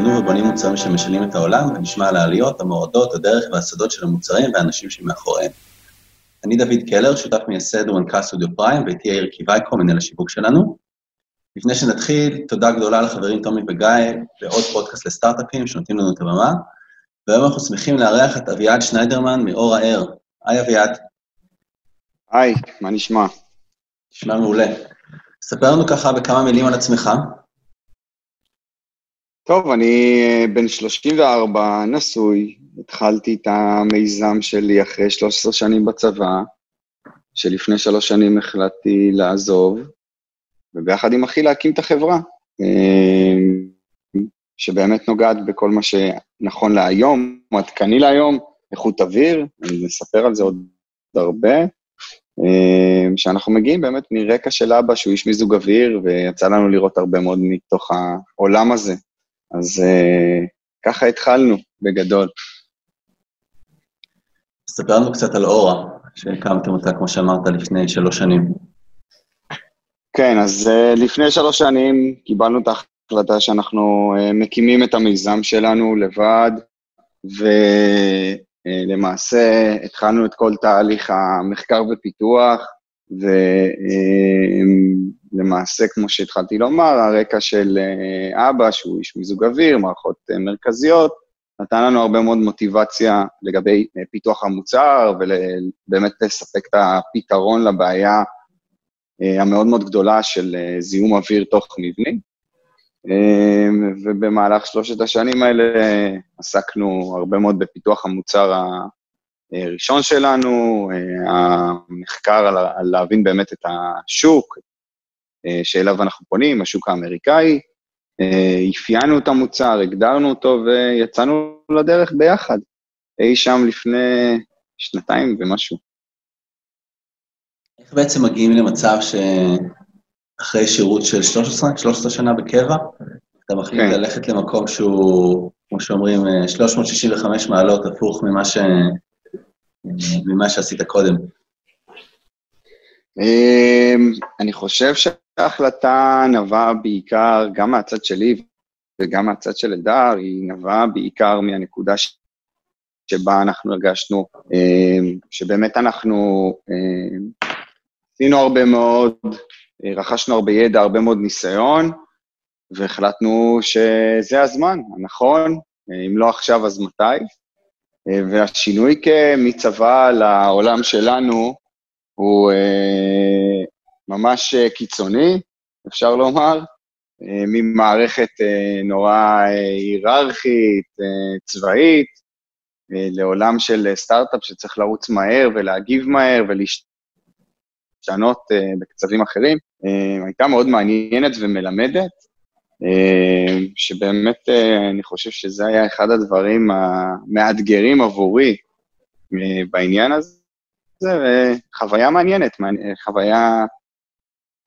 שבנו ובונים מוצרים שמשנים את העולם, ונשמע על העליות, המורדות, הדרך והשדות של המוצרים והאנשים שמאחוריהם. אני דוד קלר, שותף מייסד ומנכ"ל סטודיו פריים, ואיתי יאיר קיווייקו, מנהל השיווק שלנו. לפני שנתחיל, תודה גדולה לחברים תומי וגיא בעוד פודקאסט לסטארט-אפים שנותנים לנו את הבמה, והיום אנחנו שמחים לארח את אביעד שניידרמן מאור האר. היי אביעד. היי, מה נשמע? נשמע מעולה. ספר לנו ככה בכמה מילים על עצמך. טוב, אני אה, בן 34, נשוי, התחלתי את המיזם שלי אחרי 13 שנים בצבא, שלפני שלוש שנים החלטתי לעזוב, וביחד עם אחי להקים את החברה, אה, שבאמת נוגעת בכל מה שנכון להיום, עדכני להיום, איכות אוויר, אני אספר על זה עוד הרבה. אה, שאנחנו מגיעים באמת מרקע של אבא, שהוא איש מיזוג אוויר, ויצא לנו לראות הרבה מאוד מתוך העולם הזה. אז uh, ככה התחלנו, בגדול. ספר לנו קצת על אורה, שהקמתם אותה, כמו שאמרת, לפני שלוש שנים. כן, אז uh, לפני שלוש שנים קיבלנו את ההחלטה שאנחנו uh, מקימים את המיזם שלנו לבד, ולמעשה התחלנו את כל תהליך המחקר ופיתוח, ולמעשה, כמו שהתחלתי לומר, הרקע של אבא, שהוא איש מיזוג אוויר, מערכות מרכזיות, נתן לנו הרבה מאוד מוטיבציה לגבי פיתוח המוצר, ובאמת לספק את הפתרון לבעיה המאוד מאוד גדולה של זיהום אוויר תוך מבני. ובמהלך שלושת השנים האלה עסקנו הרבה מאוד בפיתוח המוצר הראשון שלנו, המחקר על, על להבין באמת את השוק שאליו אנחנו פונים, השוק האמריקאי, אפיינו את המוצר, הגדרנו אותו ויצאנו לדרך ביחד, אי שם לפני שנתיים ומשהו. איך בעצם מגיעים למצב שאחרי שירות של 13, 13 שנה בקבע, אתה מחליט כן. ללכת למקום שהוא, כמו שאומרים, 365 מעלות הפוך ממה ש... ממה שעשית קודם? אמ, אני חושב שההחלטה נבעה בעיקר, גם מהצד שלי וגם מהצד של אלדר, היא נבעה בעיקר מהנקודה שבה אנחנו הרגשנו, אמ, שבאמת אנחנו אמ, עשינו הרבה מאוד, רכשנו הרבה ידע, הרבה מאוד ניסיון, והחלטנו שזה הזמן, נכון? אם לא עכשיו, אז מתי? והשינוי מצבא לעולם שלנו הוא אה, ממש קיצוני, אפשר לומר, אה, ממערכת אה, נורא היררכית, צבאית, לעולם של סטארט-אפ שצריך לרוץ מהר ולהגיב מהר ולהשתנות בקצבים אחרים. הייתה מאוד מעניינת ומלמדת, אה, שבאמת אה, אני חושב שזה היה אחד הדברים המאתגרים עבורי אה, בעניין הזה, וחוויה מעניינת, חוויה,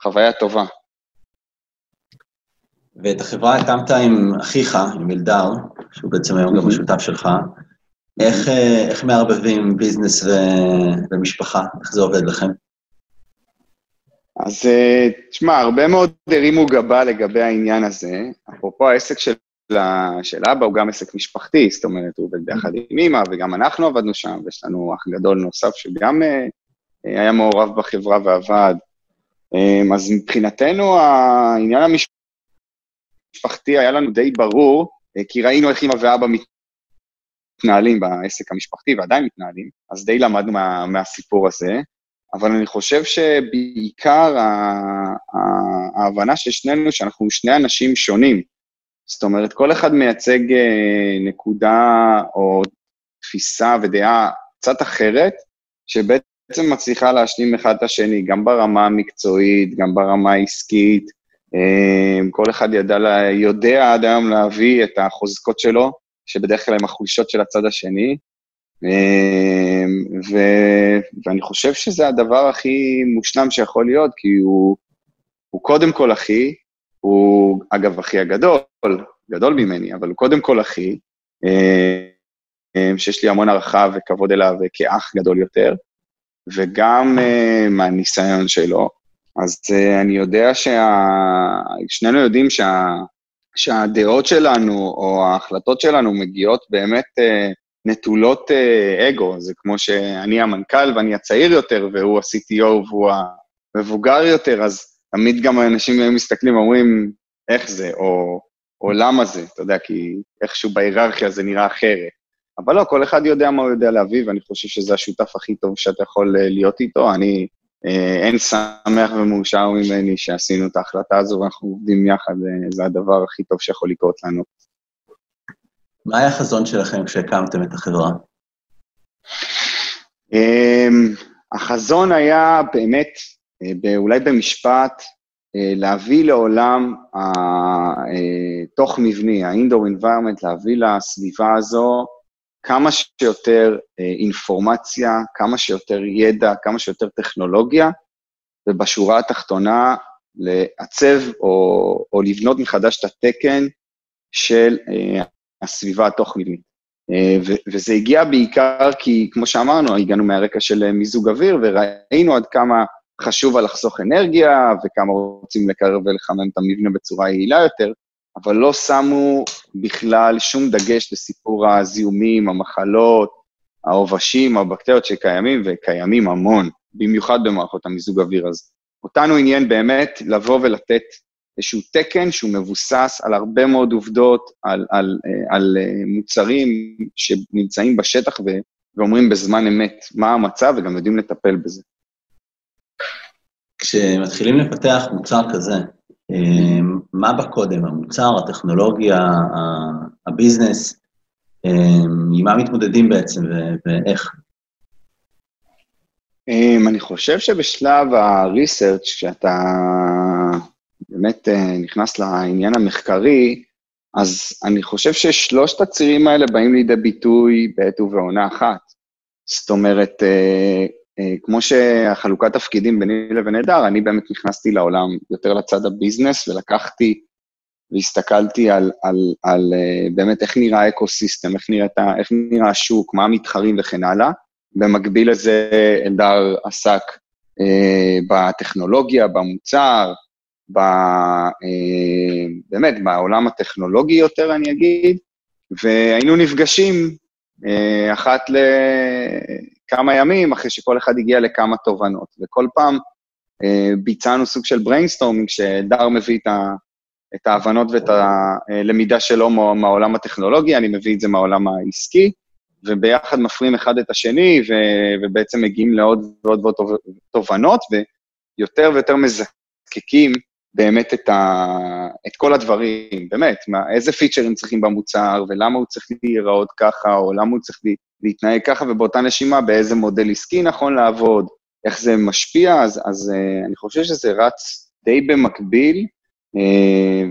חוויה טובה. ואת החברה הקמת עם אחיך, עם אלדר, שהוא בעצם היום גם השותף שלך. איך, איך מערבבים ביזנס ו... ומשפחה? איך זה עובד לכם? אז אה, תשמע, הרבה מאוד הרימו גבה לגבי העניין הזה. אפרופו העסק של, של אבא הוא גם עסק משפחתי, זאת אומרת, הוא עובד ביחד עם אמא, וגם אנחנו עבדנו שם, ויש לנו אח גדול נוסף שגם אה, אה, היה מעורב בחברה ועבד. אז מבחינתנו, העניין המשפחתי היה לנו די ברור, כי ראינו איך אמא ואבא מתנהלים בעסק המשפחתי, ועדיין מתנהלים, אז די למדנו מה, מהסיפור הזה. אבל אני חושב שבעיקר ההבנה של שנינו, שאנחנו שני אנשים שונים. זאת אומרת, כל אחד מייצג אה, נקודה או תפיסה ודעה קצת אחרת, שבעצם מצליחה להשלים אחד את השני, גם ברמה המקצועית, גם ברמה העסקית. אה, כל אחד ידע, יודע עד היום להביא את החוזקות שלו, שבדרך כלל הם החולשות של הצד השני, ו, ואני חושב שזה הדבר הכי מושלם שיכול להיות, כי הוא, הוא קודם כל אחי, הוא אגב אחי הגדול, גדול ממני, אבל הוא קודם כל אחי, שיש לי המון הערכה וכבוד אליו כאח גדול יותר, וגם מהניסיון שלו. אז אני יודע שה... שנינו יודעים שה... שהדעות שלנו או ההחלטות שלנו מגיעות באמת נטולות אגו, זה כמו שאני המנכ"ל ואני הצעיר יותר, והוא ה-CTO והוא המבוגר יותר, אז תמיד גם אנשים מסתכלים ואומרים, איך זה, או, או למה זה, אתה יודע, כי איכשהו בהיררכיה זה נראה אחרת. אבל לא, כל אחד יודע מה הוא יודע להביא, ואני חושב שזה השותף הכי טוב שאתה יכול להיות איתו. אני אה, אין שמח ומאושר ממני שעשינו את ההחלטה הזו ואנחנו עובדים יחד, אה, זה הדבר הכי טוב שיכול לקרות לנו. מה היה החזון שלכם כשהקמתם את החברה? Um, החזון היה באמת, אה, אולי במשפט, אה, להביא לעולם התוך-מבני, ה-indoor environment, להביא לסביבה הזו כמה שיותר אה, אינפורמציה, כמה שיותר ידע, כמה שיותר טכנולוגיה, ובשורה התחתונה, לעצב או, או לבנות מחדש את התקן של הסביבה התוך-מבנית. וזה הגיע בעיקר כי, כמו שאמרנו, הגענו מהרקע של מיזוג אוויר, וראינו עד כמה חשוב לחסוך אנרגיה, וכמה רוצים לקרב ולחמם את המבנה בצורה יעילה יותר, אבל לא שמו בכלל שום דגש לסיפור הזיהומים, המחלות, העובשים, הבקטריות שקיימים, וקיימים המון, במיוחד במערכות המיזוג אוויר. אז אותנו עניין באמת לבוא ולתת איזשהו תקן שהוא מבוסס על הרבה מאוד עובדות, על, על, על, על מוצרים שנמצאים בשטח ו, ואומרים בזמן אמת מה המצב, וגם יודעים לטפל בזה. כשמתחילים לפתח מוצר כזה, אמ, מה בא קודם, המוצר, הטכנולוגיה, הביזנס, עם מה מתמודדים בעצם ואיך? אני חושב שבשלב ה-research, כשאתה באמת אה, נכנס לעניין המחקרי, אז אני חושב ששלושת הצירים האלה באים לידי ביטוי בעת ובעונה אחת. זאת אומרת, אה, אה, כמו שהחלוקת תפקידים ביני לבין נהדר, אני באמת נכנסתי לעולם יותר לצד הביזנס, ולקחתי והסתכלתי על, על, על באמת איך נראה האקו-סיסטם, איך, איך נראה השוק, מה המתחרים וכן הלאה. במקביל לזה, אלדר עסק אה, בטכנולוגיה, במוצר, ב, אה, באמת, בעולם הטכנולוגי יותר, אני אגיד, והיינו נפגשים אה, אחת לכמה ימים, אחרי שכל אחד הגיע לכמה תובנות. וכל פעם אה, ביצענו סוג של brainstorming, שדר מביא את, ה, את ההבנות ואת הלמידה שלו מהעולם הטכנולוגי, אני מביא את זה מהעולם העסקי, וביחד מפרים אחד את השני, ו, ובעצם מגיעים לעוד ועוד ועוד תובנות, ויותר ויותר מזקקים באמת את, ה, את כל הדברים, באמת, מה, איזה פיצ'רים צריכים במוצר, ולמה הוא צריך להיראות ככה, או למה הוא צריך להתנהג ככה, ובאותה נשימה, באיזה מודל עסקי נכון לעבוד, איך זה משפיע, אז, אז uh, אני חושב שזה רץ די במקביל, uh,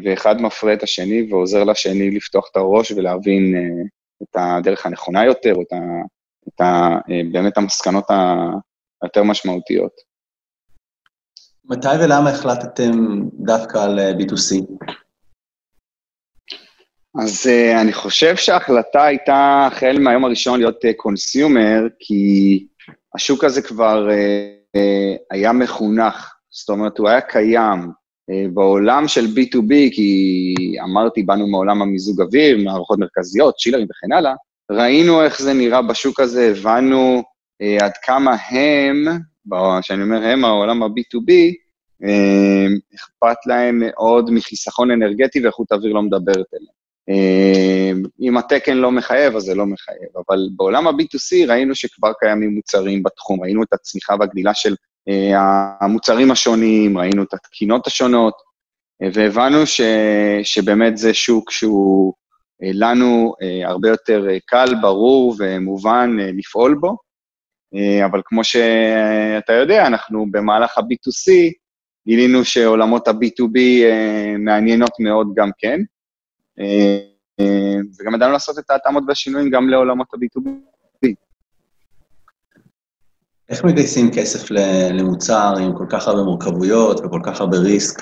ואחד מפרה את השני ועוזר לשני לפתוח את הראש ולהבין uh, את הדרך הנכונה יותר, את, ה, את ה, באמת המסקנות היותר משמעותיות. מתי ולמה החלטתם דווקא על אה, B2C? אז uh, אני חושב שההחלטה הייתה החל מהיום הראשון להיות קונסיומר, uh, כי השוק הזה כבר uh, uh, היה מחונך, זאת אומרת, הוא היה קיים uh, בעולם של B2B, כי אמרתי, באנו מעולם המיזוג אוויר, מערכות מרכזיות, צ'ילרים וכן הלאה, ראינו איך זה נראה בשוק הזה, הבנו uh, עד כמה הם, כשאני אומר הם, העולם ה-B2B, אה, אכפת להם מאוד מחיסכון אנרגטי ואיכות אוויר לא מדברת אליהם. אה, אם התקן לא מחייב, אז זה לא מחייב. אבל בעולם ה-B2C ראינו שכבר קיימים מוצרים בתחום, ראינו את הצמיחה והגדילה של אה, המוצרים השונים, ראינו את התקינות השונות, והבנו ש, שבאמת זה שוק שהוא לנו הרבה יותר קל, ברור ומובן לפעול בו. אבל כמו שאתה יודע, אנחנו במהלך ה-B2C, גילינו שעולמות ה-B2B אה, מעניינות מאוד גם כן, אה, אה, וגם ידענו לעשות את ההתאמות והשינויים גם לעולמות ה-B2B. איך מגייסים כסף למוצר עם כל כך הרבה מורכבויות וכל כך הרבה ריסק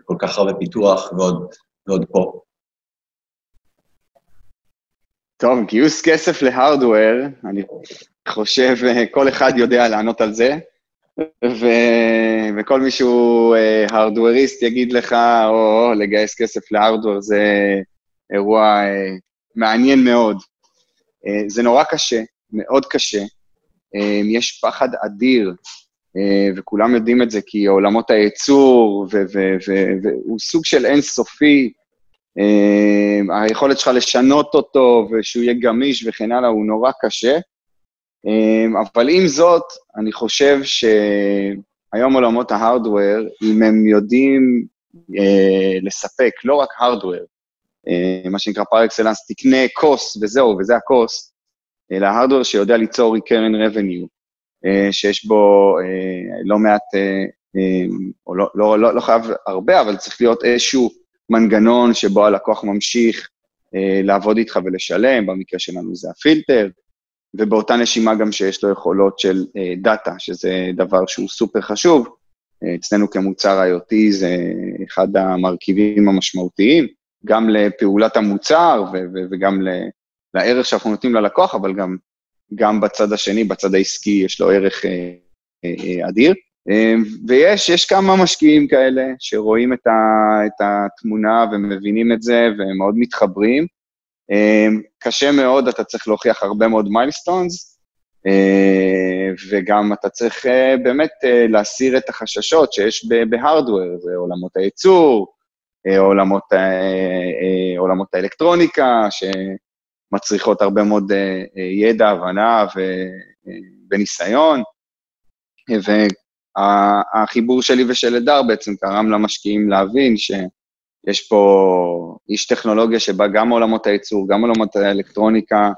וכל כך הרבה פיתוח ועוד, ועוד פה? טוב, גיוס כסף להארדוור, אני חושב, כל אחד יודע לענות על זה, ו... וכל מישהו הארדווריסט יגיד לך, או, או לגייס כסף להארדוור זה אירוע אה, מעניין מאוד. אה, זה נורא קשה, מאוד קשה. אה, יש פחד אדיר, וכולם יודעים את זה, כי עולמות הייצור, והוא סוג של אינסופי, היכולת שלך לשנות אותו ושהוא יהיה גמיש וכן הלאה, הוא נורא קשה. אבל עם זאת, אני חושב שהיום עולמות ההארדוור, אם הם יודעים לספק לא רק הארדוור, אה, מה שנקרא פר אקסלנס, תקנה כוס וזהו, וזה הכוס, אלא הארדוור שיודע ליצור recurring revenue, אה, שיש בו אה, לא מעט, או לא, לא, לא, לא חייב הרבה, אבל צריך להיות איזשהו מנגנון שבו הלקוח ממשיך לעבוד איתך ולשלם, במקרה שלנו זה הפילטר, ובאותה נשימה גם שיש לו יכולות של דאטה, שזה דבר שהוא סופר חשוב. אצלנו כמוצר IoT זה אחד המרכיבים המשמעותיים. גם לפעולת המוצר וגם לערך שאנחנו נותנים ללקוח, אבל גם, גם בצד השני, בצד העסקי, יש לו ערך אה, אה, אה, אדיר. אה, ויש יש כמה משקיעים כאלה שרואים את, ה, את התמונה ומבינים את זה ומאוד מתחברים. אה, קשה מאוד, אתה צריך להוכיח הרבה מאוד מיילסטונס, אה, וגם אתה צריך אה, באמת אה, להסיר את החששות שיש בהארדוור, זה עולמות הייצור, עולמות, עולמות האלקטרוניקה, שמצריכות הרבה מאוד ידע, הבנה וניסיון. והחיבור שלי ושל אדר בעצם גרם למשקיעים להבין שיש פה איש טכנולוגיה שבא גם מעולמות הייצור, גם מעולמות האלקטרוניקה,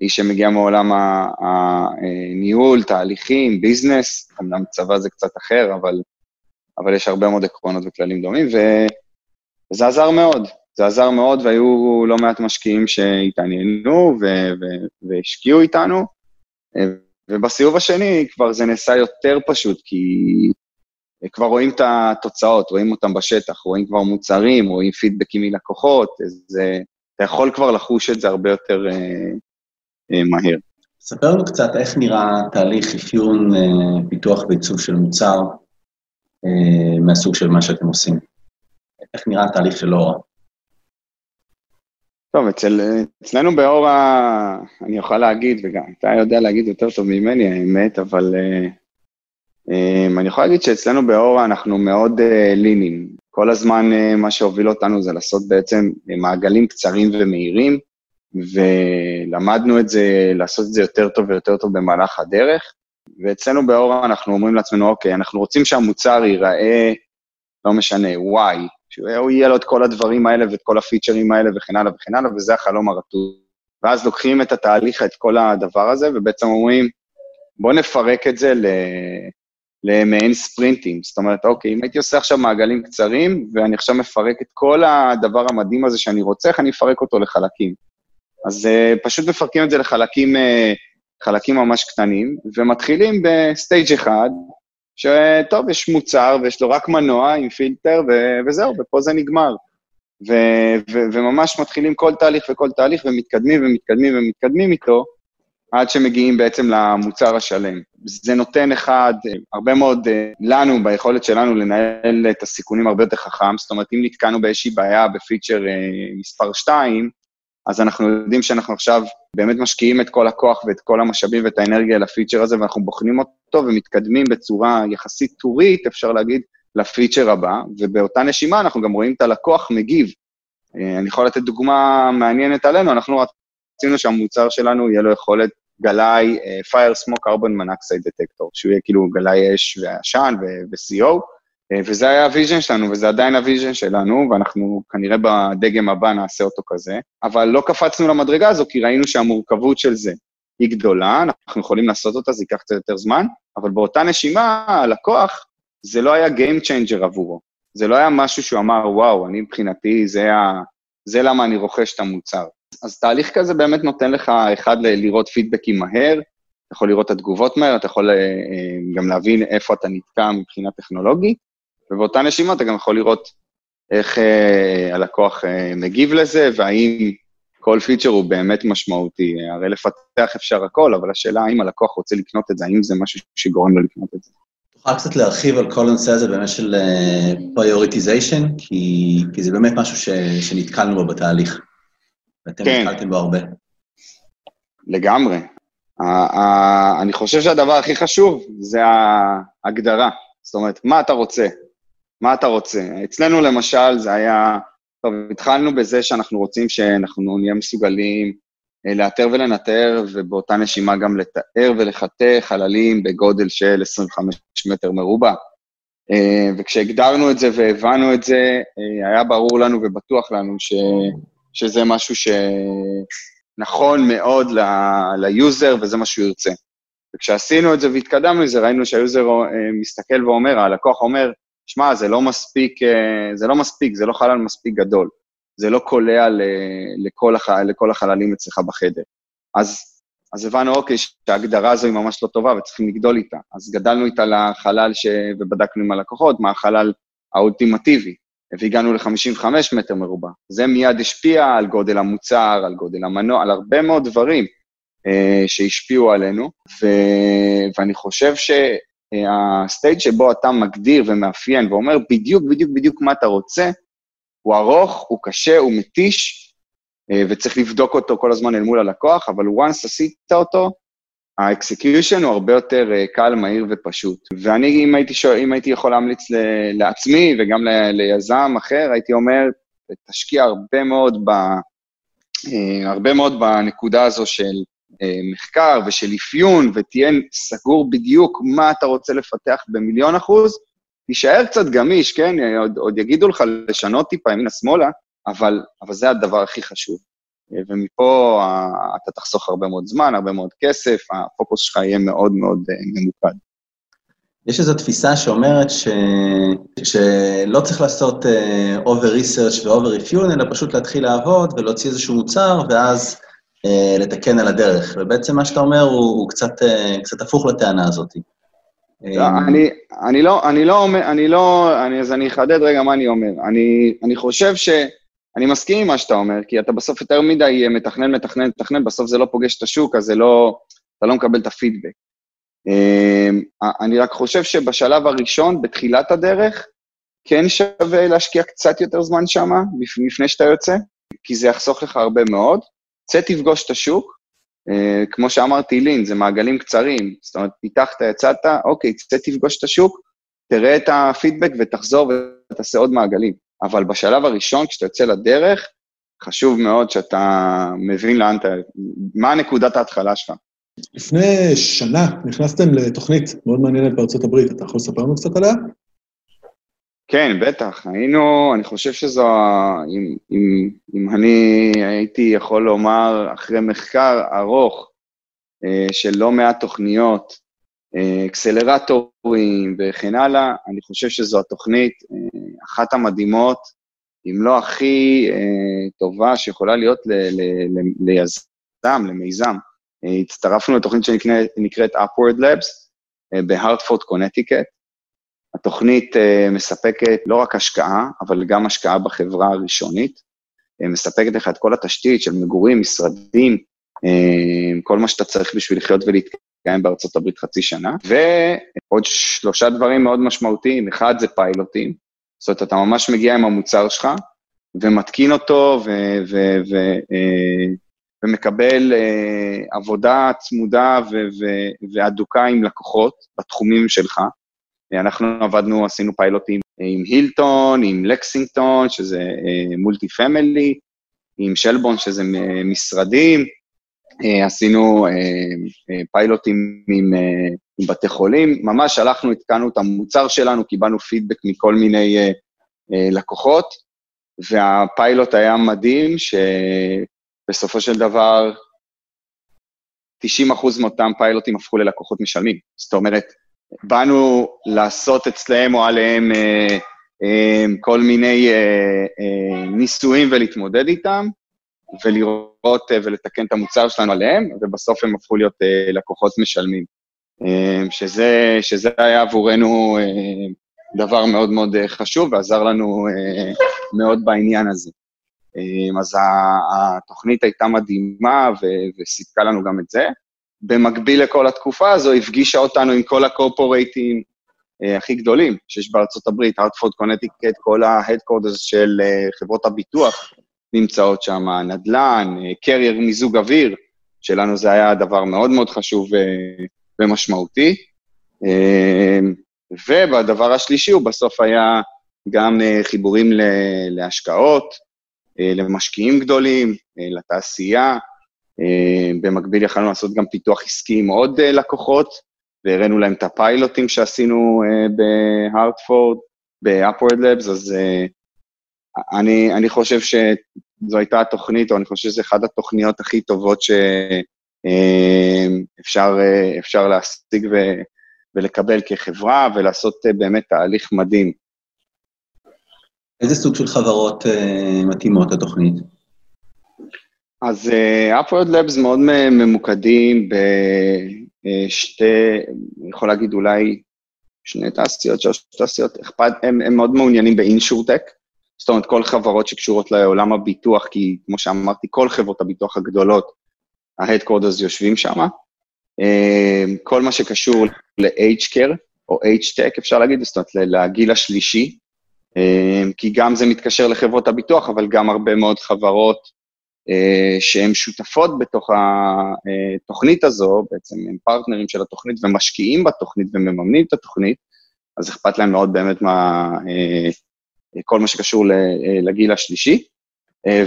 איש שמגיע מעולם הניהול, תהליכים, ביזנס, אמנם צבא זה קצת אחר, אבל, אבל יש הרבה מאוד עקרונות וכללים דומים, וזה עזר מאוד, זה עזר מאוד, והיו לא מעט משקיעים שהתעניינו והשקיעו איתנו, ובסיבוב השני כבר זה נעשה יותר פשוט, כי כבר רואים את התוצאות, רואים אותם בשטח, רואים כבר מוצרים, רואים פידבקים מלקוחות, אז אתה יכול כבר לחוש את זה הרבה יותר אה, אה, מהר. ספר לנו קצת איך נראה תהליך אפיון, אה, פיתוח ועיצוב של מוצר אה, מהסוג של מה שאתם עושים. איך נראה התהליך של אורה? טוב, אצל, אצלנו באורה, אני אוכל להגיד, וגם אתה יודע להגיד יותר טוב ממני, האמת, אבל uh, אני יכול להגיד שאצלנו באורה אנחנו מאוד uh, לינים. כל הזמן uh, מה שהוביל אותנו זה לעשות בעצם מעגלים קצרים ומהירים, ולמדנו את זה, לעשות את זה יותר טוב ויותר טוב במהלך הדרך. ואצלנו באורה אנחנו אומרים לעצמנו, אוקיי, אנחנו רוצים שהמוצר ייראה, לא משנה, Y, שהוא יהיה לו את כל הדברים האלה ואת כל הפיצ'רים האלה וכן הלאה וכן הלאה, וזה החלום הרטוב. ואז לוקחים את התהליך, את כל הדבר הזה, ובעצם אומרים, בואו נפרק את זה ל... למעין ספרינטים. זאת אומרת, אוקיי, אם הייתי עושה עכשיו מעגלים קצרים, ואני עכשיו מפרק את כל הדבר המדהים הזה שאני רוצה, איך אני אפרק אותו לחלקים? אז uh, פשוט מפרקים את זה לחלקים uh, חלקים ממש קטנים, ומתחילים ב stage אחד, שטוב, יש מוצר ויש לו רק מנוע עם פילטר, ו- וזהו, ופה זה נגמר. ו- ו- וממש מתחילים כל תהליך וכל תהליך, ומתקדמים ומתקדמים ומתקדמים איתו, עד שמגיעים בעצם למוצר השלם. זה נותן אחד, הרבה מאוד לנו, ביכולת שלנו לנהל את הסיכונים הרבה יותר חכם, זאת אומרת, אם נתקענו באיזושהי בעיה בפיצ'ר מספר 2, אז אנחנו יודעים שאנחנו עכשיו באמת משקיעים את כל הכוח ואת כל המשאבים ואת האנרגיה לפיצ'ר הזה, ואנחנו בוחנים אותו ומתקדמים בצורה יחסית טורית, אפשר להגיד, לפיצ'ר הבא, ובאותה נשימה אנחנו גם רואים את הלקוח מגיב. אה, אני יכול לתת דוגמה מעניינת עלינו, אנחנו רצינו שהמוצר שלנו יהיה לו יכולת גלאי uh, Fire Smoke Carbon Monoxide Detector, שהוא יהיה כאילו גלאי אש ועשן ו-CO, אה, וזה היה ה vision שלנו, וזה עדיין ה vision שלנו, ואנחנו כנראה בדגם הבא נעשה אותו כזה, אבל לא קפצנו למדרגה הזו, כי ראינו שהמורכבות של זה היא גדולה, אנחנו יכולים לעשות אותה, זה ייקח קצת יותר זמן, אבל באותה נשימה, הלקוח, זה לא היה Game Changer עבורו. זה לא היה משהו שהוא אמר, וואו, אני מבחינתי, זה, ה... זה למה אני רוכש את המוצר. אז תהליך כזה באמת נותן לך, אחד, לראות פידבקים מהר, אתה יכול לראות את התגובות מהר, אתה יכול גם להבין איפה אתה נתקע מבחינה טכנולוגית, ובאותה נשימה אתה גם יכול לראות איך הלקוח מגיב לזה, והאם כל פיצ'ר הוא באמת משמעותי. הרי לפתח אפשר הכל, אבל השאלה האם הלקוח רוצה לקנות את זה, האם זה משהו שגורם לו לקנות את זה. תוכל קצת להרחיב על כל הנושא הזה באמת של prioritization, כי, כי זה באמת משהו ש, שנתקלנו בו בתהליך, ואתם כן. נתקלתם בו הרבה. לגמרי. אני חושב שהדבר הכי חשוב זה ההגדרה. זאת אומרת, מה אתה רוצה? מה אתה רוצה? אצלנו למשל זה היה טוב, התחלנו בזה שאנחנו רוצים שאנחנו נהיה מסוגלים אה, לאתר ולנטר, ובאותה נשימה גם לתאר ולחטא חללים בגודל של 25 מטר מרובע. אה, וכשהגדרנו את זה והבנו את זה, אה, היה ברור לנו ובטוח לנו ש, שזה משהו שנכון מאוד ל user וזה מה שהוא ירצה. וכשעשינו את זה והתקדמנו לזה, ראינו שה user מסתכל ואומר, הלקוח אומר, שמע, זה לא מספיק, אה, זה לא מספיק, זה לא חלל מספיק גדול. זה לא קולע לכל, הח, לכל החללים אצלך בחדר. אז, אז הבנו, אוקיי, שההגדרה הזו היא ממש לא טובה וצריכים לגדול איתה. אז גדלנו איתה לחלל ש... ובדקנו עם הלקוחות מה החלל האולטימטיבי, והגענו ל-55 מטר מרובע. זה מיד השפיע על גודל המוצר, על גודל המנוע, על הרבה מאוד דברים אה, שהשפיעו עלינו, ו... ואני חושב ש... ה stage שבו אתה מגדיר ומאפיין ואומר בדיוק, בדיוק, בדיוק מה אתה רוצה, הוא ארוך, הוא קשה, הוא מתיש, אה, וצריך לבדוק אותו כל הזמן אל מול הלקוח, אבל once עשית אותו, ה execution הוא הרבה יותר אה, קל, מהיר ופשוט. ואני, אם הייתי, שואל, אם הייתי יכול להמליץ ל, לעצמי וגם ל, ליזם אחר, הייתי אומר, תשקיע הרבה מאוד, ב, אה, הרבה מאוד בנקודה הזו של אה, מחקר ושל אפיון, ותהיה סגור בדיוק מה אתה רוצה לפתח במיליון אחוז, תישאר קצת גמיש, כן? עוד, עוד יגידו לך לשנות טיפה ימינה-שמאלה, אבל, אבל זה הדבר הכי חשוב. אה, ומפה uh, אתה תחסוך הרבה מאוד זמן, הרבה מאוד כסף, הפוקוס שלך יהיה מאוד מאוד uh, ממוקד. יש איזו תפיסה שאומרת ש... שלא צריך לעשות uh, over research ו-over review, אלא פשוט להתחיל לעבוד ולהוציא איזשהו מוצר, ואז אה, לתקן על הדרך, ובעצם מה שאתה אומר הוא, הוא קצת, אה, קצת הפוך לטענה הזאת. לא, אני, אני לא, אני לא אומר, אני לא, אני, אז אני אחדד רגע מה אני אומר. אני, אני חושב ש... אני מסכים עם מה שאתה אומר, כי אתה בסוף יותר מדי מתכנן, מתכנן, מתכנן, בסוף זה לא פוגש את השוק, אז זה לא, אתה לא מקבל את הפידבק. אמ, אני רק חושב שבשלב הראשון, בתחילת הדרך, כן שווה להשקיע קצת יותר זמן שם, לפני שאתה יוצא, כי זה יחסוך לך הרבה מאוד. צא תפגוש את השוק, uh, כמו שאמרתי, לין, זה מעגלים קצרים. זאת אומרת, פיתחת, יצאת, אוקיי, צא תפגוש את השוק, תראה את הפידבק ותחזור ותעשה עוד מעגלים. אבל בשלב הראשון, כשאתה יוצא לדרך, חשוב מאוד שאתה מבין לאן אתה, מה נקודת ההתחלה שלך. לפני שנה נכנסתם לתוכנית מאוד מעניינת בארצות הברית, אתה יכול לספר לנו קצת עליה? כן, בטח. היינו, אני חושב שזו, אם, אם, אם אני הייתי יכול לומר, אחרי מחקר ארוך אה, של לא מעט תוכניות, אקסלרטורים וכן הלאה, אני חושב שזו התוכנית, אה, אחת המדהימות, אם לא הכי אה, טובה שיכולה להיות ליזם, למיזם. אה, הצטרפנו לתוכנית שנקראת Upward Labs בהרטפורד, קונטיקט. התוכנית מספקת לא רק השקעה, אבל גם השקעה בחברה הראשונית. מספקת לך את כל התשתית של מגורים, משרדים, כל מה שאתה צריך בשביל לחיות ולהתקיים בארצות הברית חצי שנה. ועוד שלושה דברים מאוד משמעותיים, אחד זה פיילוטים, זאת אומרת, אתה ממש מגיע עם המוצר שלך ומתקין אותו ו- ו- ו- uh, ומקבל uh, עבודה צמודה והדוקה עם לקוחות בתחומים שלך. אנחנו עבדנו, עשינו פיילוטים עם הילטון, עם לקסינגטון, שזה מולטי אה, פמילי, עם שלבון, שזה משרדים, אה, עשינו אה, פיילוטים עם, עם בתי חולים, ממש הלכנו, התקנו את המוצר שלנו, קיבלנו פידבק מכל מיני לקוחות, והפיילוט היה מדהים, שבסופו של דבר 90% מאותם פיילוטים הפכו ללקוחות משלמים. זאת אומרת, באנו לעשות אצלם או עליהם אה, אה, כל מיני אה, אה, ניסויים ולהתמודד איתם, ולראות ולתקן את המוצר שלנו עליהם, ובסוף הם הפכו להיות לקוחות משלמים. שזה, שזה היה עבורנו דבר מאוד מאוד חשוב ועזר לנו מאוד בעניין הזה. אז התוכנית הייתה מדהימה וסיפקה לנו גם את זה. במקביל לכל התקופה הזו, הפגישה אותנו עם כל ה corporate ים אה, הכי גדולים שיש בארצות הברית, הרטפורד, קונטיקט, כל ה headquarters של אה, חברות הביטוח נמצאות שם, נדל"ן, קרייר אה, מיזוג אוויר, שלנו זה היה דבר מאוד מאוד חשוב ומשמעותי. והדבר השלישי הוא בסוף היה גם חיבורים להשקעות, למשקיעים גדולים, לתעשייה, אה, במקביל יכלנו לעשות גם פיתוח עסקי עם עוד אה, לקוחות, והראינו להם את הפיילוטים שעשינו אה, בהארטפורד, ב-upward labs, אז אני, אני חושב שזו הייתה התוכנית, או אני חושב שזו אחת התוכניות הכי טובות שאפשר להשיג ו, ולקבל כחברה, ולעשות באמת תהליך מדהים. איזה סוג של חברות מתאימות לתוכנית? אז uh, Upward Labs מאוד ממוקדים בשתי, אני יכול להגיד אולי שני תעשיות, שלוש תעשיות, אכפת, הם, הם מאוד מעוניינים באינשורטק, זאת אומרת, כל חברות שקשורות לעולם הביטוח, כי כמו שאמרתי, כל חברות הביטוח הגדולות, ה-Headquarters יושבים שם. Uh, כל מה שקשור ל-H-Care, או H-Tech, אפשר להגיד, זאת אומרת, לגיל השלישי, uh, כי גם זה מתקשר לחברות הביטוח, אבל גם הרבה מאוד חברות אה, שהן שותפות בתוך התוכנית הזו, בעצם הם פרטנרים של התוכנית ומשקיעים בתוכנית ומממנים את התוכנית, אז אכפת להם מאוד באמת מה... אה, כל מה שקשור אה, לגיל השלישי.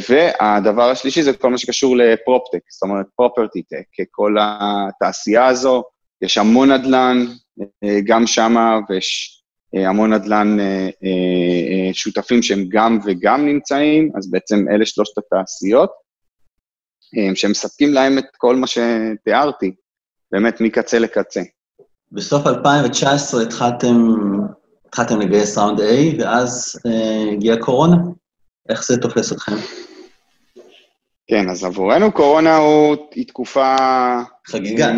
והדבר השלישי זה כל מה שקשור לפרופטק, זאת אומרת פרופרטי טק, כל התעשייה הזו, יש המון נדל"ן גם שמה, ויש המון נדל"ן שותפים שהם גם וגם נמצאים, אז בעצם אלה שלושת התעשיות. אה, שמספקים להם את כל מה שתיארתי, באמת מקצה לקצה. בסוף 2019 התחלתם, התחלתם לגייס ראונד A, ואז אה, הגיעה קורונה. איך זה תופס אתכם? כן, אז עבורנו קורונה הוא, היא תקופה... חגיגה.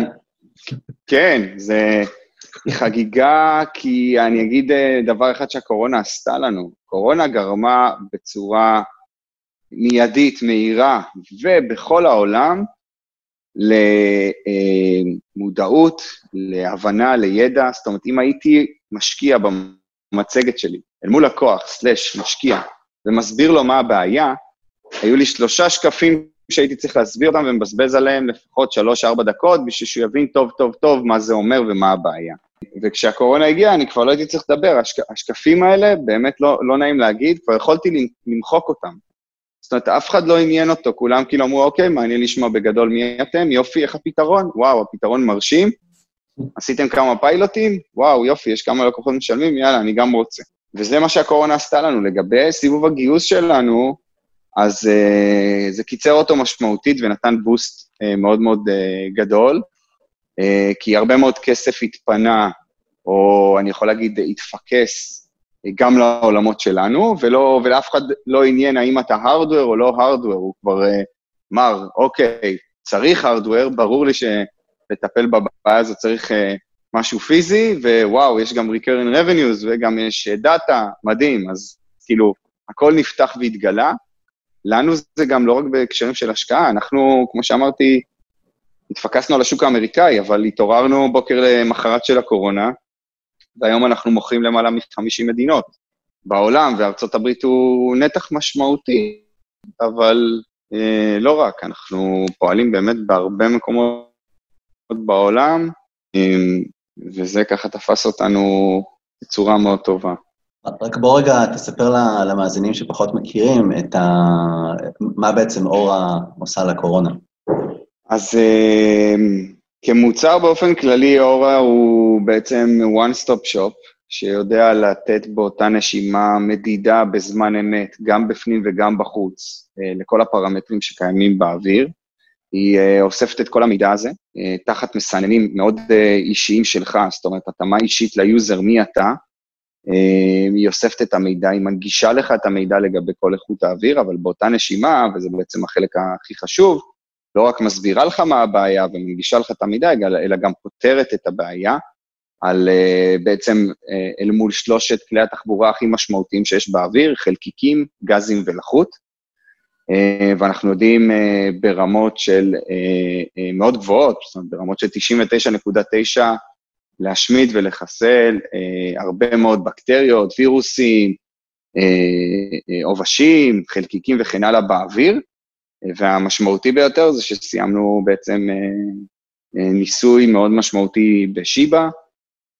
כן, זה חגיגה, כי אני אגיד אה, דבר אחד שהקורונה עשתה לנו. קורונה גרמה בצורה מיידית, מהירה, ובכל העולם, למודעות, להבנה, לידע. זאת אומרת, אם הייתי משקיע במצגת שלי, אל מול לקוח, סלאש, משקיע, ומסביר לו מה הבעיה, היו לי שלושה שקפים שהייתי צריך להסביר אותם ומבזבז עליהם לפחות שלוש-ארבע דקות, בשביל שהוא יבין טוב טוב טוב מה זה אומר ומה הבעיה. וכשהקורונה הגיעה, אני כבר לא הייתי צריך לדבר. השק, השקפים האלה, באמת לא, לא נעים להגיד, כבר יכולתי למחוק אותם. זאת אומרת, אף אחד לא עניין אותו, כולם כאילו אמרו, אוקיי, מעניין לשמוע בגדול מי אתם, יופי, איך הפתרון? וואו, הפתרון מרשים. עשיתם כמה פיילוטים? וואו, יופי, יש כמה לקוחות משלמים, יאללה, אני גם רוצה. וזה מה שהקורונה עשתה לנו. לגבי סיבוב הגיוס שלנו, אז uh, זה קיצר אותו משמעותית ונתן בוסט uh, מאוד מאוד uh, גדול, uh, כי הרבה מאוד כסף התפנה, או אני יכול להגיד, התפקס גם לעולמות שלנו, ולא, ולאף אחד לא עניין האם אתה הארדוור או לא הארדוור, הוא כבר uh, מר, אוקיי, צריך הארדוור, ברור לי שלטפל בבעיה הזאת צריך uh, משהו פיזי, ווואו, יש גם recurring revenues וגם יש דאטה, מדהים, אז כאילו, הכל נפתח והתגלה. לנו זה גם לא רק בהקשרים של השקעה, אנחנו, כמו שאמרתי, התפקסנו על השוק האמריקאי, אבל התעוררנו בוקר למחרת של הקורונה, והיום אנחנו מוכרים למעלה מ-50 מדינות. בעולם, וארצות הברית הוא נתח משמעותי, אבל אה, לא רק, אנחנו פועלים באמת בהרבה מקומות בעולם, וזה ככה תפס אותנו בצורה מאוד טובה. רק בוא רגע תספר למאזינים שפחות מכירים את ה... מה בעצם אורה עושה לקורונה. אז אה, כמוצר באופן כללי, אורה הוא בעצם one-stop shop, שיודע לתת באותה נשימה מדידה בזמן אמת, גם בפנים וגם בחוץ, אה, לכל הפרמטרים שקיימים באוויר. היא אה, אוספת את כל המידע הזה אה, תחת מסננים מאוד אישיים שלך, זאת אומרת, התאמה אישית ל user, מי אתה, אה, היא אוספת את המידע, היא מנגישה לך את המידע לגבי כל איכות האוויר, אבל באותה נשימה, וזה בעצם החלק הכי חשוב, לא רק מסבירה לך מה הבעיה ומנגישה לך את המידע, אלא גם פותרת את הבעיה על בעצם אל מול שלושת כלי התחבורה הכי משמעותיים שיש באוויר, חלקיקים, גזים ולחות. Uh, ואנחנו יודעים uh, ברמות של uh, מאוד גבוהות, זאת אומרת, ברמות של 99.9 להשמיד ולחסל הרבה מאוד בקטריות, וירוסים, עובשים, חלקיקים וכן הלאה באוויר, והמשמעותי ביותר זה שסיימנו בעצם ניסוי מאוד משמעותי בשיבא,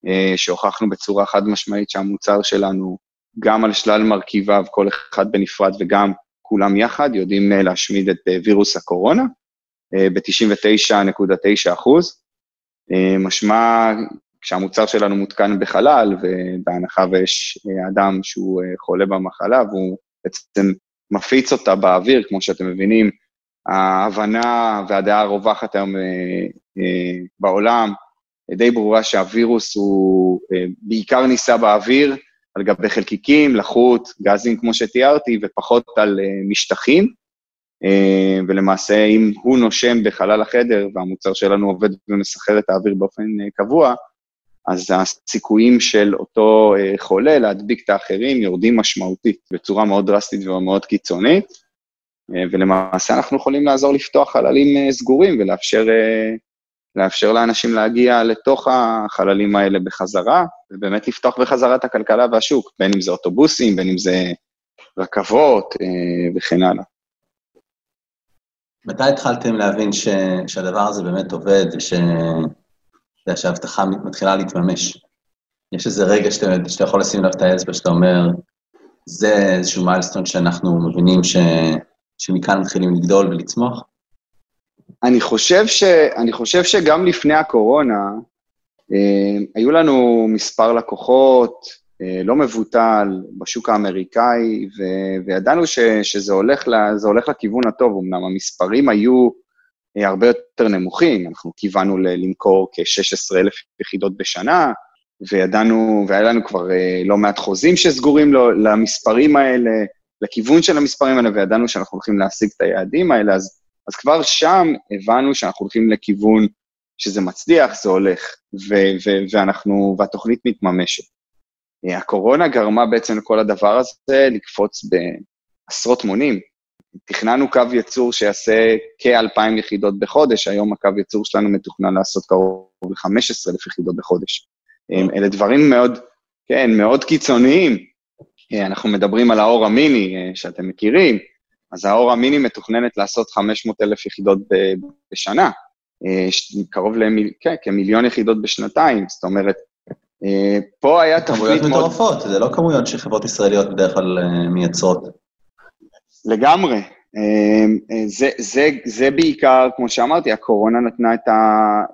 אה, שהוכחנו בצורה חד משמעית שהמוצר שלנו, גם על שלל מרכיביו, כל אחד בנפרד וגם כולם יחד, יודעים אה, להשמיד את אה, וירוס הקורונה ב-99.9 אחוז. משמע, כשהמוצר שלנו מותקן בחלל, ובהנחה ויש אדם שהוא חולה במחלה, והוא בעצם מפיץ אותה באוויר, כמו שאתם מבינים, ההבנה והדעה הרווחת היום בעולם, די ברורה שהווירוס הוא אה, בעיקר ניסה באוויר, על גבי חלקיקים, לחות, גזים, כמו שתיארתי, ופחות על אה, משטחים. אה, ולמעשה, אם הוא נושם בחלל החדר והמוצר שלנו עובד ומסחרר את האוויר באופן קבוע, אז הסיכויים של אותו חולה להדביק את האחרים יורדים משמעותית, בצורה מאוד דרסטית ומאוד קיצונית, ולמעשה אנחנו יכולים לעזור לפתוח חללים סגורים ולאפשר לאפשר לאנשים להגיע לתוך החללים האלה בחזרה, ובאמת לפתוח בחזרה את הכלכלה והשוק, בין אם זה אוטובוסים, בין אם זה רכבות אה, וכן הלאה. מתי התחלתם להבין ש, שהדבר הזה באמת עובד, וש, שההבטחה מתחילה להתממש? יש איזה רגע שאתה, שאתה יכול לשים לב את האצבע, שאתה אומר, זה איזשהו מיילסטון שאנחנו מבינים ש, שמכאן מתחילים לגדול ולצמוח? אני חושב, ש, אני חושב שגם לפני הקורונה, אה, היו לנו מספר לקוחות אה, לא מבוטל בשוק האמריקאי, ו, וידענו ש, שזה הולך, ל, הולך לכיוון הטוב, אמנם המספרים היו אה, הרבה יותר נמוכים, אנחנו כיוונו למכור כ-16,000 יחידות בשנה, וידענו, והיה לנו כבר אה, לא מעט חוזים שסגורים לו, למספרים האלה, לכיוון של המספרים האלה, וידענו שאנחנו הולכים להשיג את היעדים האלה, אז אז כבר שם הבנו שאנחנו הולכים לכיוון שזה מצליח, זה הולך, ו- ו- ואנחנו, והתוכנית מתממשת. אה, הקורונה גרמה בעצם לכל הדבר הזה לקפוץ בעשרות מונים. תכננו קו ייצור שיעשה כ-2,000 יחידות בחודש, היום הקו ייצור שלנו מתוכנן לעשות קרוב ל-15,000 יחידות בחודש. אה, אלה דברים מאוד, כן, מאוד קיצוניים. אה, אנחנו מדברים על האור המיני, שאתם מכירים, אז האור המיני מתוכננת לעשות 500 אלף יחידות בשנה, אה, קרוב למיל... כן, כמיליון יחידות בשנתיים, זאת אומרת, אה, פה היה תוכנית מאוד... כמויות מטורפות, זה לא כמויות שחברות ישראליות בדרך כלל אה, מייצרות. לגמרי. זה, זה, זה בעיקר, כמו שאמרתי, הקורונה נתנה את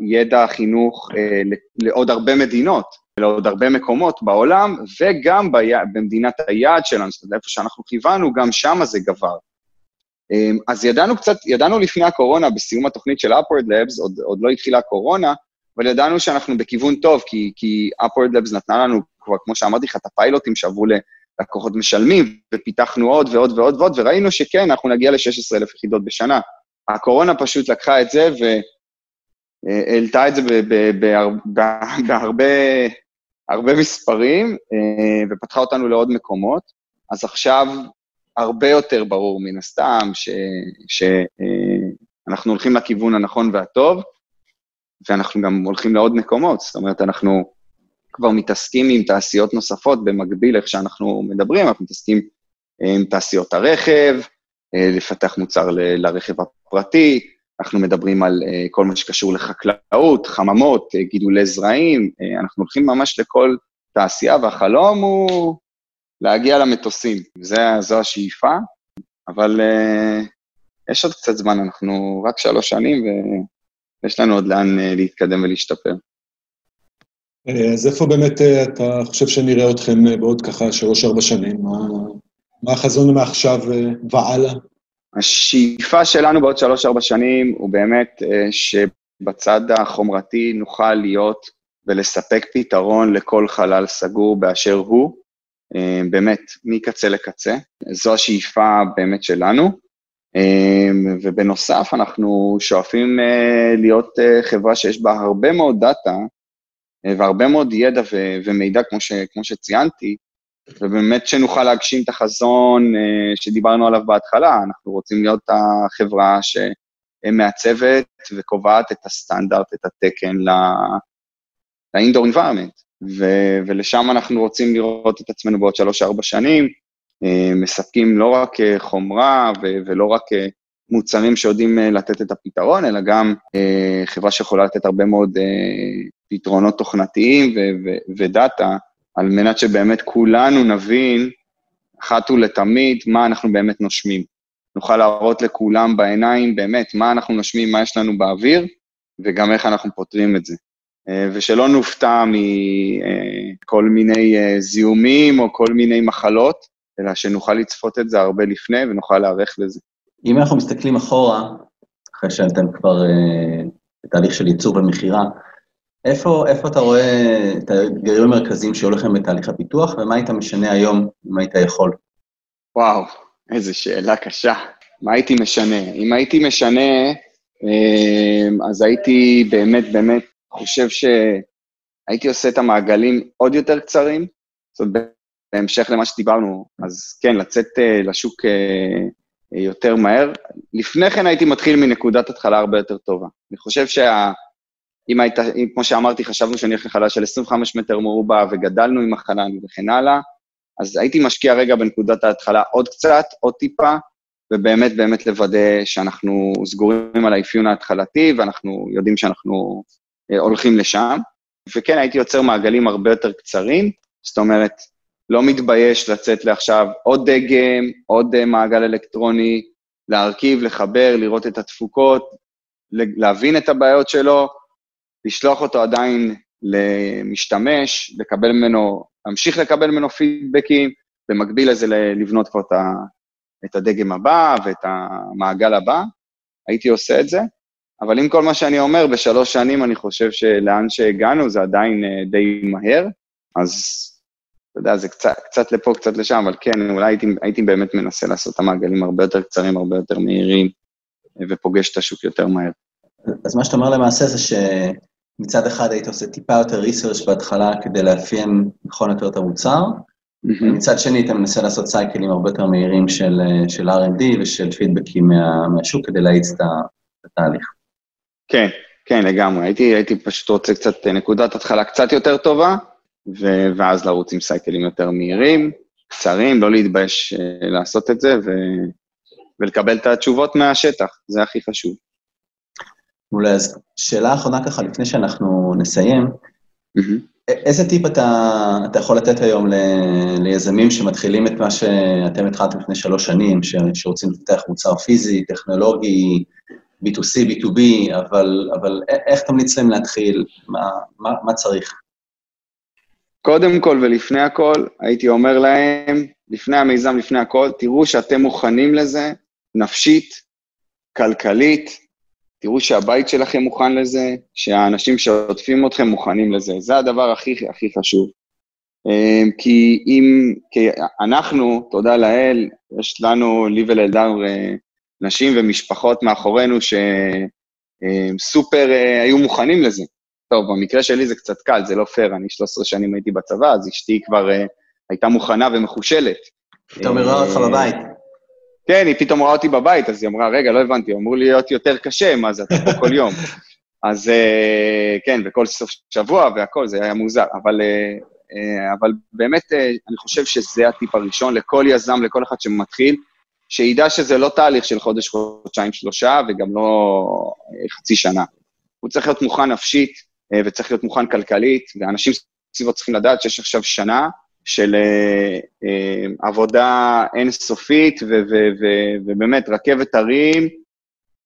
הידע החינוך לעוד הרבה מדינות, לעוד הרבה מקומות בעולם, וגם. במדינת היעד שלנו, זאת אומרת, איפה שאנחנו כיוונו, גם שם זה גבר. אמ, אז ידענו קצת, ידענו לפני הקורונה, בסיום התוכנית של Upward Labs, עוד, עוד לא התחילה הקורונה, אבל ידענו שאנחנו בכיוון טוב, כי, כי Upward Labs נתנה לנו, כבר כמו שאמרתי לך, את הפיילוטים שעברו ללקוחות משלמים, ופיתחנו עוד ועוד ועוד ועוד, וראינו שכן, אנחנו נגיע ל-16,000 יחידות בשנה. הקורונה פשוט לקחה את זה והעלתה את זה בהרבה הרבה מספרים, אה, ופתחה אותנו לעוד מקומות. אז עכשיו הרבה יותר ברור מן הסתם שאנחנו אה, הולכים לכיוון הנכון והטוב, ואנחנו גם הולכים לעוד מקומות. זאת אומרת, אנחנו כבר מתעסקים עם תעשיות נוספות במקביל איך שאנחנו מדברים, אנחנו מתעסקים אה, עם תעשיות הרכב, אה, לפתח מוצר ל- לרכב הפרטי, אנחנו מדברים על כל מה שקשור לחקלאות, חממות, גידולי זרעים, אנחנו הולכים ממש לכל תעשייה, והחלום הוא להגיע למטוסים. זה, זו השאיפה, אבל uh, יש עוד קצת זמן, אנחנו רק שלוש שנים ויש לנו עוד לאן uh, להתקדם ולהשתפר. אה, אז איפה באמת אתה חושב שנראה אתכם בעוד ככה שלוש-ארבע שנים? מה, מה החזון מעכשיו והלאה? השאיפה שלנו בעוד שלוש-ארבע שנים הוא באמת שבצד החומרתי נוכל להיות ולספק פתרון לכל חלל סגור באשר הוא, באמת, מקצה לקצה. זו השאיפה באמת שלנו. אה, ובנוסף, אנחנו שואפים אה, להיות חברה שיש בה הרבה מאוד דאטה והרבה מאוד ידע ומידע, כמו, ש, כמו שציינתי, ובאמת שנוכל להגשים את החזון שדיברנו עליו בהתחלה. אנחנו רוצים להיות החברה שמעצבת וקובעת את הסטנדרט, את התקן ל-indoor environment. ו- ולשם אנחנו רוצים לראות את עצמנו בעוד שלוש-ארבע שנים, אה, מספקים לא רק אה, חומרה ו- ולא רק אה, מוצרים שיודעים לתת את הפתרון, אלא גם חברה שיכולה לתת הרבה מאוד פתרונות תוכנתיים ו- ו- ודאטה, על מנת שבאמת כולנו נבין אחת ולתמיד מה אנחנו באמת נושמים. נוכל להראות לכולם בעיניים באמת מה אנחנו נושמים, מה יש לנו באוויר, וגם איך אנחנו פותרים את זה. אה, ושלא נופתע מכל מיני אה, זיהומים או כל מיני מחלות, אלא שנוכל לצפות את זה הרבה לפני ונוכל להיערך לזה. אם אנחנו מסתכלים אחורה, אחרי שאתם כבר אה, בתהליך של ייצור ומכירה, איפה, איפה אתה רואה את האתגרים המרכזיים שהיו לכם בתהליך הפיתוח, ומה היית משנה היום אם היית יכול? וואו, איזו שאלה קשה. מה הייתי משנה? אם הייתי משנה, אז הייתי באמת באמת חושב שהייתי עושה את המעגלים עוד יותר קצרים, זאת אומרת, בהמשך למה שדיברנו, אז כן, לצאת uh, לשוק uh, יותר מהר. לפני כן הייתי מתחיל מנקודת התחלה הרבה יותר טובה. אני חושב שה... אם היית, אם, כמו שאמרתי, חשבנו שאני הולך לחלל של 25 מטר מרובע וגדלנו עם החלל וכן הלאה, אז הייתי משקיע רגע בנקודת ההתחלה עוד קצת, עוד טיפה, ובאמת באמת לוודא שאנחנו סגורים על האפיון ההתחלתי, ואנחנו יודעים שאנחנו אה, הולכים לשם. וכן, הייתי יוצר מעגלים הרבה יותר קצרים, זאת אומרת, לא מתבייש לצאת לעכשיו עוד דגם, עוד אה, מעגל אלקטרוני, להרכיב, לחבר, לראות את התפוקות, להבין את הבעיות שלו, לשלוח אותו עדיין למשתמש, לקבל ממנו, להמשיך לקבל ממנו פידבקים, במקביל לזה לבנות כבר את הדגם הבא ואת המעגל הבא. הייתי עושה את זה. אבל עם כל מה שאני אומר, בשלוש שנים אני חושב שלאן שהגענו זה עדיין אה, די מהר, אז אתה יודע, זה קצת, קצת לפה, קצת לשם, אבל כן, אולי הייתי, הייתי באמת מנסה לעשות את המעגלים הרבה יותר קצרים, הרבה יותר מהירים, אה, ופוגש את השוק יותר מהר. אז מה שאתה אומר למעשה זה שמצד אחד היית עושה טיפה יותר ריסרצ' בהתחלה כדי לאפיין נכון יותר את המוצר, mm-hmm. ומצד שני אתה מנסה לעשות סייקלים הרבה יותר מהירים של, אה, של R&D ושל פידבקים מה, מהשוק כדי להאיץ את התהליך. כן, כן, לגמרי. הייתי, הייתי פשוט רוצה קצת נקודת התחלה קצת יותר טובה, ו- ואז לרוץ עם סייקלים יותר מהירים, קצרים, לא להתבייש uh, לעשות את זה, ו- ולקבל את התשובות מהשטח, זה הכי חשוב. מעולה, אז שאלה אחרונה ככה, לפני שאנחנו נסיים, mm-hmm. איזה טיפ אתה, אתה יכול לתת היום ל, ליזמים שמתחילים את מה שאתם התחלתם לפני שלוש שנים, ש, שרוצים לפתח מוצר פיזי, טכנולוגי, B2C, B2B, אבל, אבל איך תמליץ להם להתחיל? מה, מה, מה צריך? קודם כל ולפני הכל, הייתי אומר להם, לפני המיזם, לפני הכל, תראו שאתם מוכנים לזה, נפשית, כלכלית, תראו שהבית שלכם מוכן לזה, שהאנשים שעוטפים אתכם מוכנים לזה. זה הדבר הכי הכי חשוב. אמ, כי אם, כי אנחנו, תודה לאל, יש לנו, לי ולאלדר, אה, נשים ומשפחות מאחורינו שסופר אה, היו מוכנים לזה. טוב, במקרה שלי זה קצת קל, זה לא פייר, אני 13 שנים הייתי בצבא, אז אשתי כבר uh, הייתה מוכנה ומחושלת. פתאום היא רואה אותך אה, בבית. כן, היא פתאום רואה אותי בבית, אז היא אמרה, רגע, לא הבנתי, אמור להיות יותר קשה, מה זה, אתה פה כל יום. אז כן, וכל סוף שבוע והכל, זה היה מוזר. אבל, אבל באמת, אני חושב שזה הטיפ הראשון לכל יזם, לכל אחד שמתחיל, שידע שזה לא תהליך של חודש, חודשיים, שלושה, וגם לא אה, חצי שנה. הוא צריך להיות מוכן נפשית אה, וצריך להיות מוכן כלכלית, ואנשים סביבו צריכים לדעת שיש עכשיו שנה של אה, עבודה אינסופית, ובאמת, רכבת הרים,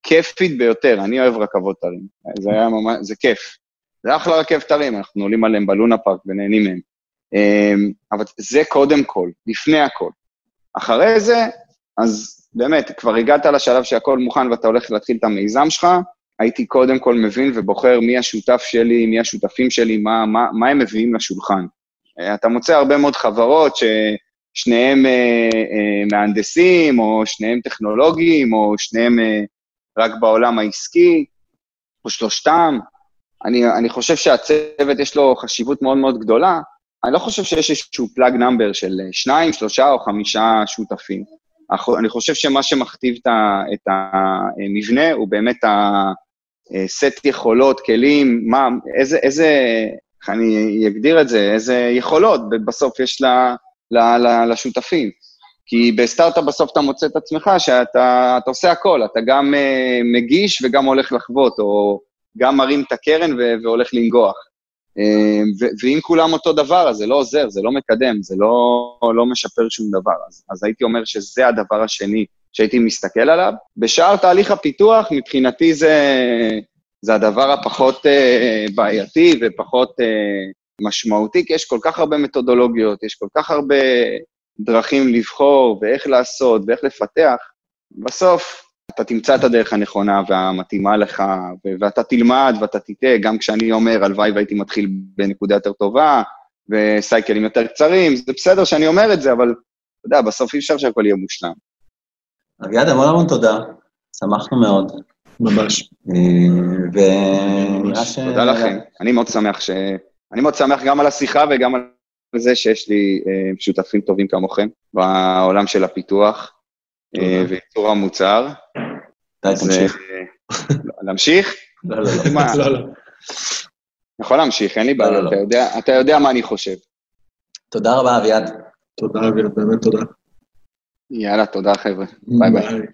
כיפית ביותר. אני אוהב רכבות הרים. זה היה ממש, זה כיף. זה אחלה רכבת הרים, אנחנו עולים עליהם בלונה פארק ונהנים מהם. אבל זה קודם כל, לפני הכל. אחרי זה, אז באמת, כבר הגעת לשלב שהכל מוכן ואתה הולך להתחיל את המיזם שלך, הייתי קודם כל מבין ובוחר מי השותף שלי, מי השותפים שלי, מה, מה, מה הם מביאים לשולחן. אה, אתה מוצא הרבה מאוד חברות ששניהם אה, אה, מהנדסים, או שניהם טכנולוגיים, או שניהם אה, רק בעולם העסקי, או שלושתם. אני, אני חושב שהצוות יש לו חשיבות מאוד מאוד גדולה. אני לא חושב שיש איזשהו פלאג נאמבר של שניים, שלושה או חמישה שותפים. אני חושב שמה שמכתיב את המבנה הוא באמת הסט יכולות, כלים, מה, איזה, איזה, איך אני אגדיר את זה, איזה יכולות בסוף יש ל, ל, ל, לשותפים. כי בסטארט-אפ בסוף אתה מוצא את עצמך שאתה עושה הכל, אתה גם uh, מגיש וגם הולך לחוות, או גם מרים את הקרן והולך לנגוח. ו- ואם כולם אותו דבר, אז זה לא עוזר, זה לא מקדם, זה לא, לא משפר שום דבר. אז, אז הייתי אומר שזה הדבר השני שהייתי מסתכל עליו. בשאר תהליך הפיתוח, מבחינתי זה, זה הדבר הפחות uh, בעייתי ופחות uh, משמעותי, כי יש כל כך הרבה מתודולוגיות, יש כל כך הרבה דרכים לבחור ואיך לעשות ואיך לפתח. בסוף אתה תמצא את הדרך הנכונה והמתאימה לך, ואתה תלמד ואתה תטעה, גם כשאני אומר, הלוואי והייתי מתחיל בנקודה יותר טובה, וסייקלים יותר קצרים, זה בסדר שאני אומר את זה, אבל אתה יודע, בסוף אי אפשר שהכל יהיה מושלם. אביעד, המון המון תודה, שמחנו מאוד. ממש. ונראה ש... תודה לכם. אני מאוד שמח ש... אני מאוד שמח גם על השיחה וגם על זה שיש לי אה, שותפים טובים כמוכם בעולם של הפיתוח אה, וייצור המוצר. די, תמשיך. אה, להמשיך? לא, לא, לא. לא, לא. יכול להמשיך, אין לי לא, בעיה, לא. אתה יודע- אתה יודע מה אני חושב. תודה רבה, אביעד. תודה, אביעד, באמת תודה. יאללה, תודה חבר'ה. ביי ביי. ביי.